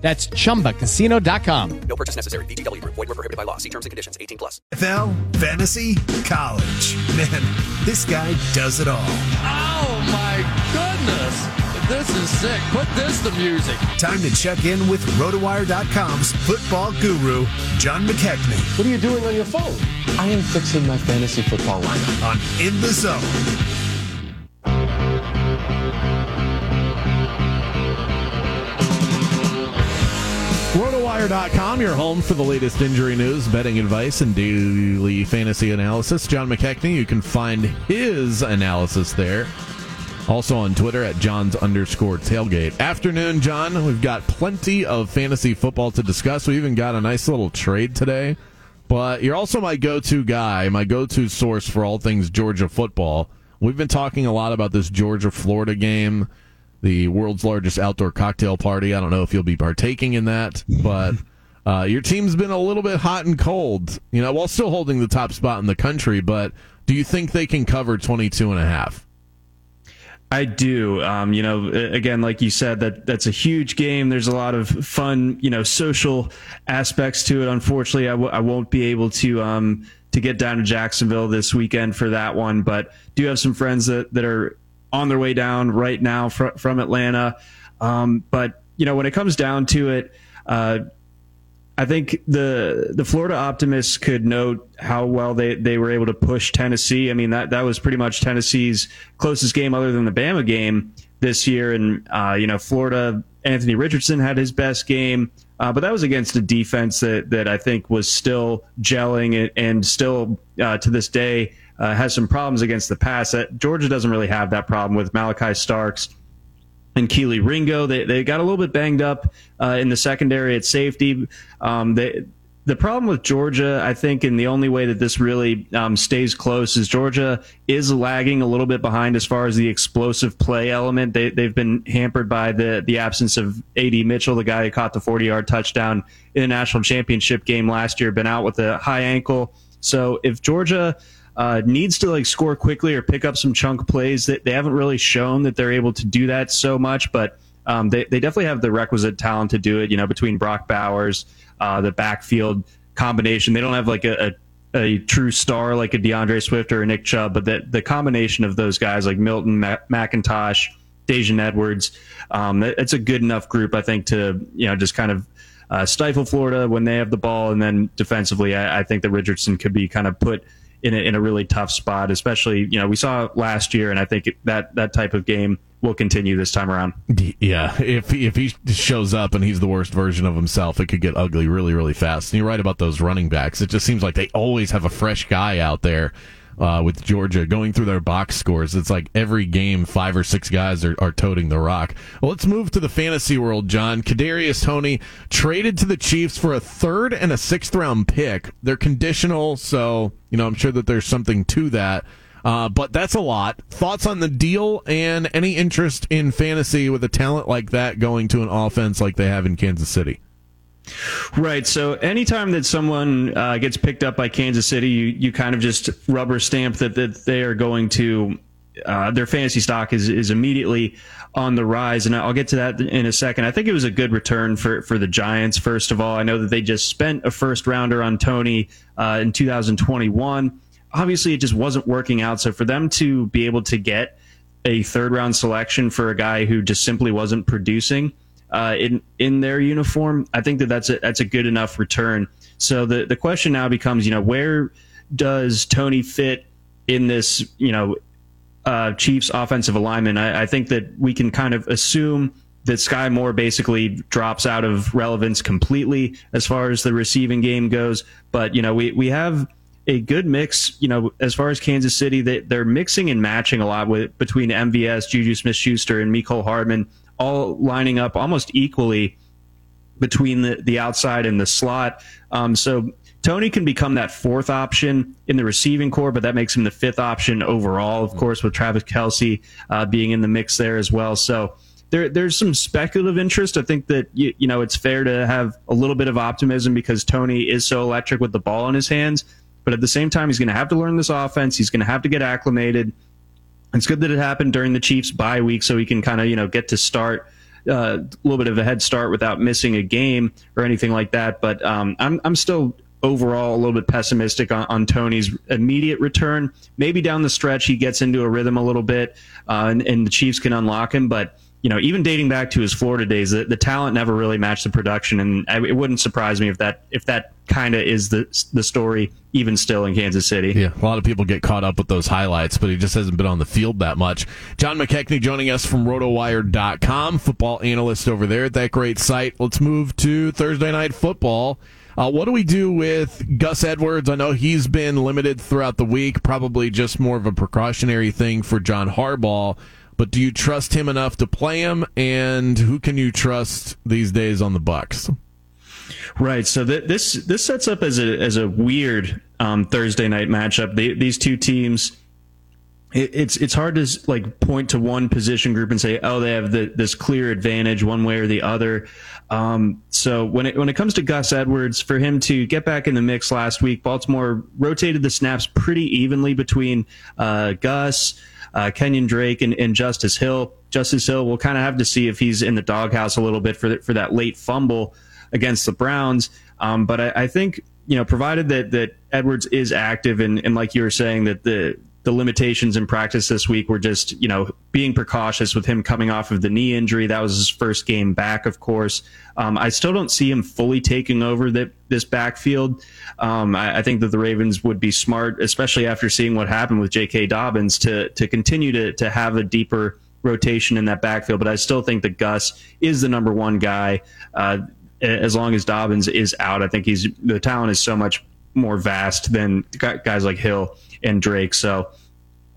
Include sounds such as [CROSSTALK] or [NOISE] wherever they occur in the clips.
That's chumbacasino.com. No purchase necessary. VGW Group. Void were prohibited by law. See terms and conditions. 18 plus. NFL, fantasy, college. Man, this guy does it all. Oh my goodness. This is sick. Put this to music. Time to check in with RotoWire.com's football guru, John McKechnie, What are you doing on your phone? I am fixing my fantasy football lineup. on In the Zone. RotoWire.com, your home for the latest injury news, betting advice, and daily fantasy analysis. John McKechnie, you can find his analysis there. Also on Twitter at John's underscore tailgate. Afternoon, John. We've got plenty of fantasy football to discuss. We even got a nice little trade today. But you're also my go to guy, my go to source for all things Georgia football. We've been talking a lot about this Georgia Florida game, the world's largest outdoor cocktail party. I don't know if you'll be partaking in that, but [LAUGHS] uh, your team's been a little bit hot and cold, you know, while still holding the top spot in the country. But do you think they can cover 22 and a half? I do. Um, you know, again, like you said, that that's a huge game. There's a lot of fun, you know, social aspects to it. Unfortunately, I w- I won't be able to um, to get down to Jacksonville this weekend for that one, but do have some friends that, that are on their way down right now fr- from Atlanta. Um, but you know, when it comes down to it, uh, I think the the Florida optimists could note how well they, they were able to push Tennessee. I mean that that was pretty much Tennessee's closest game other than the Bama game this year. And uh, you know Florida Anthony Richardson had his best game, uh, but that was against a defense that that I think was still gelling and, and still uh, to this day uh, has some problems against the pass. That Georgia doesn't really have that problem with Malaki Starks and Kelee Ringo. They they got a little bit banged up uh, in the secondary at safety. Um, they, the problem with Georgia, I think, and the only way that this really um, stays close is Georgia is lagging a little bit behind as far as the explosive play element. They, they've been hampered by the the absence of AD Mitchell, the guy who caught the 40 yard touchdown in the national championship game last year, been out with a high ankle. So if Georgia uh, needs to like score quickly or pick up some chunk plays. That they haven't really shown that they're able to do that so much, but um, they they definitely have the requisite talent to do it. You know, between Brock Bowers, uh, the backfield combination, they don't have like a, a, a true star like a D'Andre Swift or a Nick Chubb, but that the combination of those guys like Milton McIntosh, Daijun Edwards, um, a good enough group, I think, to you know just kind of. Uh, stifle Florida when they have the ball, and then defensively, I, I think that Richardson could be kind of put in a, in a really tough spot, especially, you know, we saw last year, and I think that, that type of game will continue this time around. Yeah, if if he shows up and he's the worst version of himself, it could get ugly really, really fast. And you're right about those running backs. It just seems like they always have a fresh guy out there. Uh, with Georgia going through their box scores, it's like every game, five or six guys are, are toting the rock. Well, let's move to the fantasy world, John. Kadarius Toney traded to the Chiefs for a third and a sixth round pick. They're conditional, so you know I'm sure that there's something to that. Uh, but that's a lot. Thoughts on the deal and any interest in fantasy with a talent like that going to an offense like they have in Kansas City? Right. So anytime that someone uh, gets picked up by Kansas City, you, you kind of just rubber stamp that, that they are going to, uh, their fantasy stock is, is immediately on the rise. And I'll get to that in a second. I think it was a good return for, for the Giants, first of all. I know that they just spent a first rounder on Toney uh, in 2021. Obviously, it just wasn't working out. So for them to be able to get a third round selection for a guy who just simply wasn't producing, uh, in in their uniform, I think that that's a that's a good enough return. So the the question now becomes, you know, where does Toney fit in this, you know, uh, Chiefs offensive alignment? I, I think that we can kind of assume that Sky Moore basically drops out of relevance completely as far as the receiving game goes. But you know, we we have a good mix, you know, as far as Kansas City, they, they're mixing and matching a lot with between MVS, Juju Smith Schuster, and Mecole Hardman all lining up almost equally between the, the outside and the slot. Um, so Toney can become that fourth option in the receiving corps, but that makes him the fifth option overall, of course, with Travis Kelce uh, being in the mix there as well. So there, there's some speculative interest. I think that you, you know it's fair to have a little bit of optimism because Toney is so electric with the ball in his hands. But at the same time, he's going to have to learn this offense. He's going to have to get acclimated. It's good that it happened during the Chiefs bye week, so he can kind of you know get to start uh, a little bit of a head start without missing a game or anything like that. But um, I'm I'm still overall a little bit pessimistic on, on, Toney's immediate return. Maybe down the stretch he gets into a rhythm a little bit, uh, and, and the Chiefs can unlock him. But you know, even dating back to his Florida days, the, the talent never really matched the production, and I, it wouldn't surprise me if that if that kind of is the the story even still in Kansas City. Yeah, a lot of people get caught up with those highlights, but he just hasn't been on the field that much. John McKechnie joining us from RotoWire.com, football analyst over there at that great site. Let's move to Thursday night football. Uh, what do we do with Gus Edwards? I know he's been limited throughout the week, probably just more of a precautionary thing for John Harbaugh. But do you trust him enough to play him? And who can you trust these days on the Bucks? Right. So th- this this sets up as a as a weird um, Thursday night matchup. They, these two teams, it, it's it's hard to like point to one position group and say, oh, they have the, this clear advantage one way or the other. Um, so when it when it comes to Gus Edwards, for him to get back in the mix last week, Baltimore rotated the snaps pretty evenly between uh, Gus uh, Kenyan Drake and, and Justice Hill. Justice Hill, we'll kind of have to see if he's in the doghouse a little bit for the, for that late fumble against the Browns. Um, but I, I, think you know, provided that that Edwards is active and, and like you were saying that the the limitations in practice this week were just, you know, being precautious with him coming off of the knee injury. That was his first game back, of course. Um, I still don't see him fully taking over the, this backfield. Um, I, I, think that the Ravens would be smart, especially after seeing what happened with J.K. Dobbins, to to continue to to have a deeper rotation in that backfield. But I still think that Gus is the number one guy. Uh, as long as Dobbins is out, I think he's the talent is so much more vast than guys like Hill and Drake. So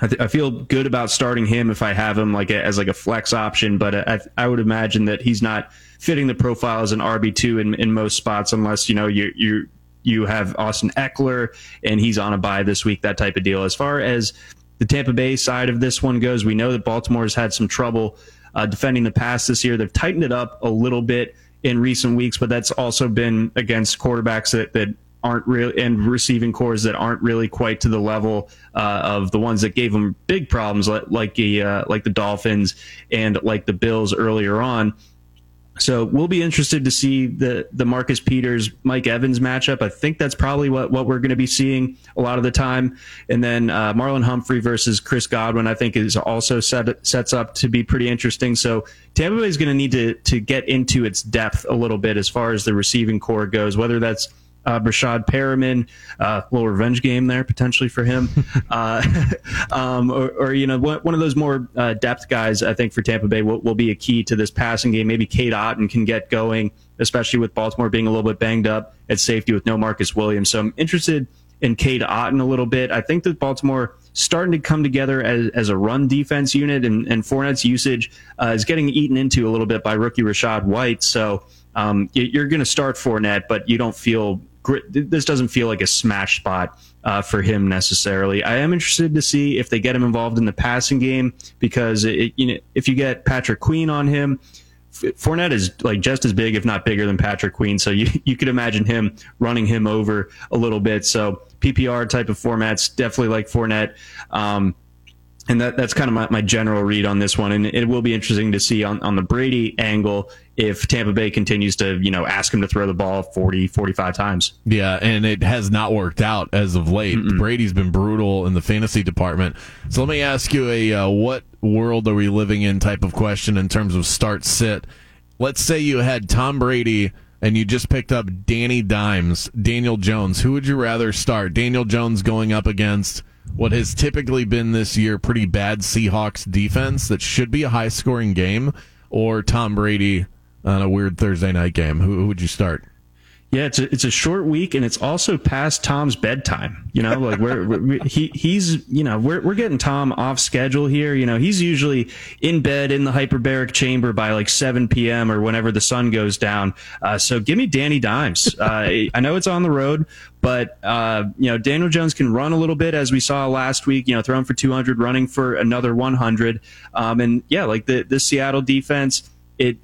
I, th- I, feel good about starting him if I have him like a, as like a flex option, but I, I, would imagine that he's not fitting the profile as an RB two in, in most spots unless you know you you you have Austin Ekeler and he's on a bye this week, that type of deal. As far as the Tampa Bay side of this one goes, we know that Baltimore has had some trouble uh, defending the pass this year. They've tightened it up a little bit in recent weeks, but that's also been against quarterbacks that, that aren't really and receiving corps that aren't really quite to the level uh, of the ones that gave them big problems, like like, the, uh, like the Dolphins and like the Bills earlier on. So we'll be interested to see the the Marcus Peters Mike Evans matchup. I think that's probably what, what we're going to be seeing a lot of the time. And then uh, Marlon Humphrey versus Chris Godwin, I think, is also set sets up to be pretty interesting. So Tampa Bay is going to need to to get into its depth a little bit as far as the receiving corps goes, whether that's uh, Breshad Perriman, uh, little revenge game there potentially for him, [LAUGHS] uh, [LAUGHS] um, or, or, you know one of those more uh, depth guys. I think for Tampa Bay will, will be a key to this passing game. Maybe Cade Otton can get going, especially with Baltimore being a little bit banged up at safety with no Marcus Williams. So I'm interested in Cade Otton a little bit. I think that Baltimore starting to come together as, as a run defense unit, and, and Fournette's usage uh, is getting eaten into a little bit by rookie Rachaad White. So um, you're going to start Fournette, but you don't feel this doesn't feel like a smash spot uh, for him necessarily. I am interested to see if they get him involved in the passing game because it, you know if you get Patrick Queen on him, Fournette is like just as big, if not bigger, than Patrick Queen. So [LAUGHS] you you could imagine him running him over a little bit. So PPR type of formats definitely like Fournette. Um, and that, that's kind of my, my general read on this one. And it will be interesting to see on, on the Brady angle if Tampa Bay continues to, you know, ask him to throw the ball 40, 45 times. Yeah, and it has not worked out as of late. Mm-mm. Brady's been brutal in the fantasy department. So let me ask you a uh, what world are we living in type of question in terms of start sit. Let's say you had Tom Brady and you just picked up Danny Dimes, Daniel Jones. Who would you rather start? Daniel Jones going up against – what has typically been this year pretty bad Seahawks defense that should be a high scoring game, or Tom Brady on a weird Thursday night game? Who, who would you start? Yeah, it's a, it's a short week, and it's also past Tom's bedtime. You know, like we're, we're he he's you know we're we're getting Tom off schedule here. You know, he's usually in bed in the hyperbaric chamber by like 7 p.m. or whenever the sun goes down. Uh, so give me Danny Dimes. Uh, I know it's on the road, but uh, you know Daniel Jones can run a little bit as we saw last week. You know, throwing for 200, running for another 100, um, and yeah, like the the Seattle defense. It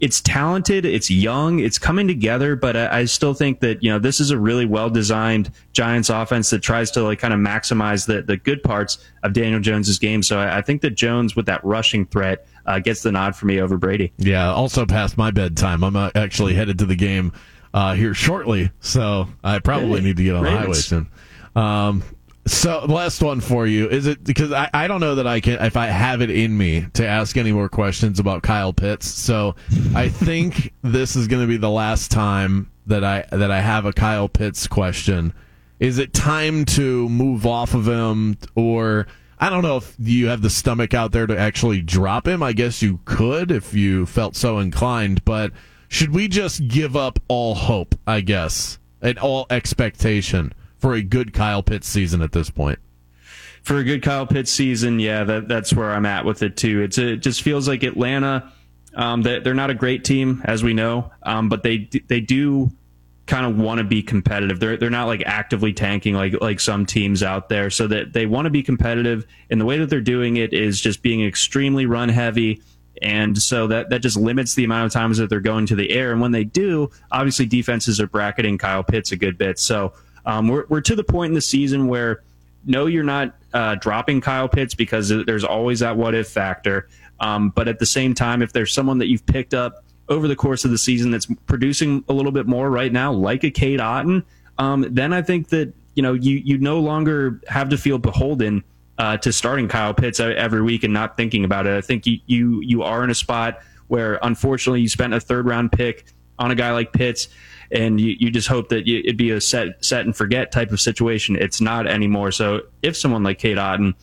it's talented, it's young, it's coming together, but I, I, still think that, you know, this is a really well designed Giants offense that tries to like kind of maximize the, the good parts of Daniel Jones's game. So I, I think that Jones with that rushing threat uh, gets the nod for me over Brady. Yeah, also past my bedtime. I'm uh, actually headed to the game uh, here shortly, so I probably need to get on Ravens. the highway soon. Um, so last one for you is it because I, I don't know that I can if I have it in me to ask any more questions about Kyle Pitts. So I think [LAUGHS] this is going to be the last time that I that I have a Kyle Pitts question. Is it time to move off of him or I don't know if you have the stomach out there to actually drop him. I guess you could if you felt so inclined, but should we just give up all hope, I guess, and all expectation? For a good Kyle Pitts season at this point. For a good Kyle Pitts season, yeah, that, that's where I'm at with it too. It's it just feels like Atlanta. Um, they, they're not a great team, as we know, um, but they they do kind of want to be competitive. They're they're not like actively tanking like like some teams out there. So that they want to be competitive, and the way that they're doing it is just being extremely run heavy. And so that, that just limits the amount of times that they're going to the air. And when they do, obviously defenses are bracketing Kyle Pitts a good bit. So um, we're, we're to the point in the season where no, you're not uh, dropping Kyle Pitts because there's always that what if factor. Um, but at the same time, if there's someone that you've picked up over the course of the season that's producing a little bit more right now, like a Cade Otton, um, then I think that you know you you no longer have to feel beholden uh, to starting Kyle Pitts every week and not thinking about it. I think you you you are in a spot where unfortunately you spent a third round pick on a guy like Pitts and you, you just hope that you, it'd be a set set and forget type of situation. It's not anymore. So if someone like Cade Otton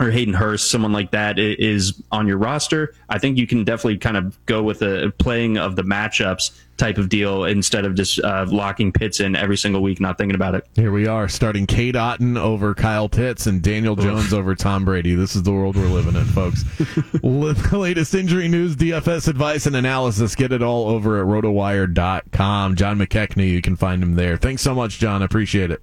or Hayden Hurst, someone like that is on your roster, I think you can definitely kind of go with a playing of the matchups type of deal instead of just uh, locking Pitts in every single week, not thinking about it. Here we are, starting Cade Otton over Kyle Pitts and Daniel Jones over Tom Brady. This is the world we're living in, folks. [LAUGHS] the latest injury news, DFS advice, and analysis. Get it all over at rotowire.com. John McKechnie, you can find him there. Thanks so much, John. Appreciate it.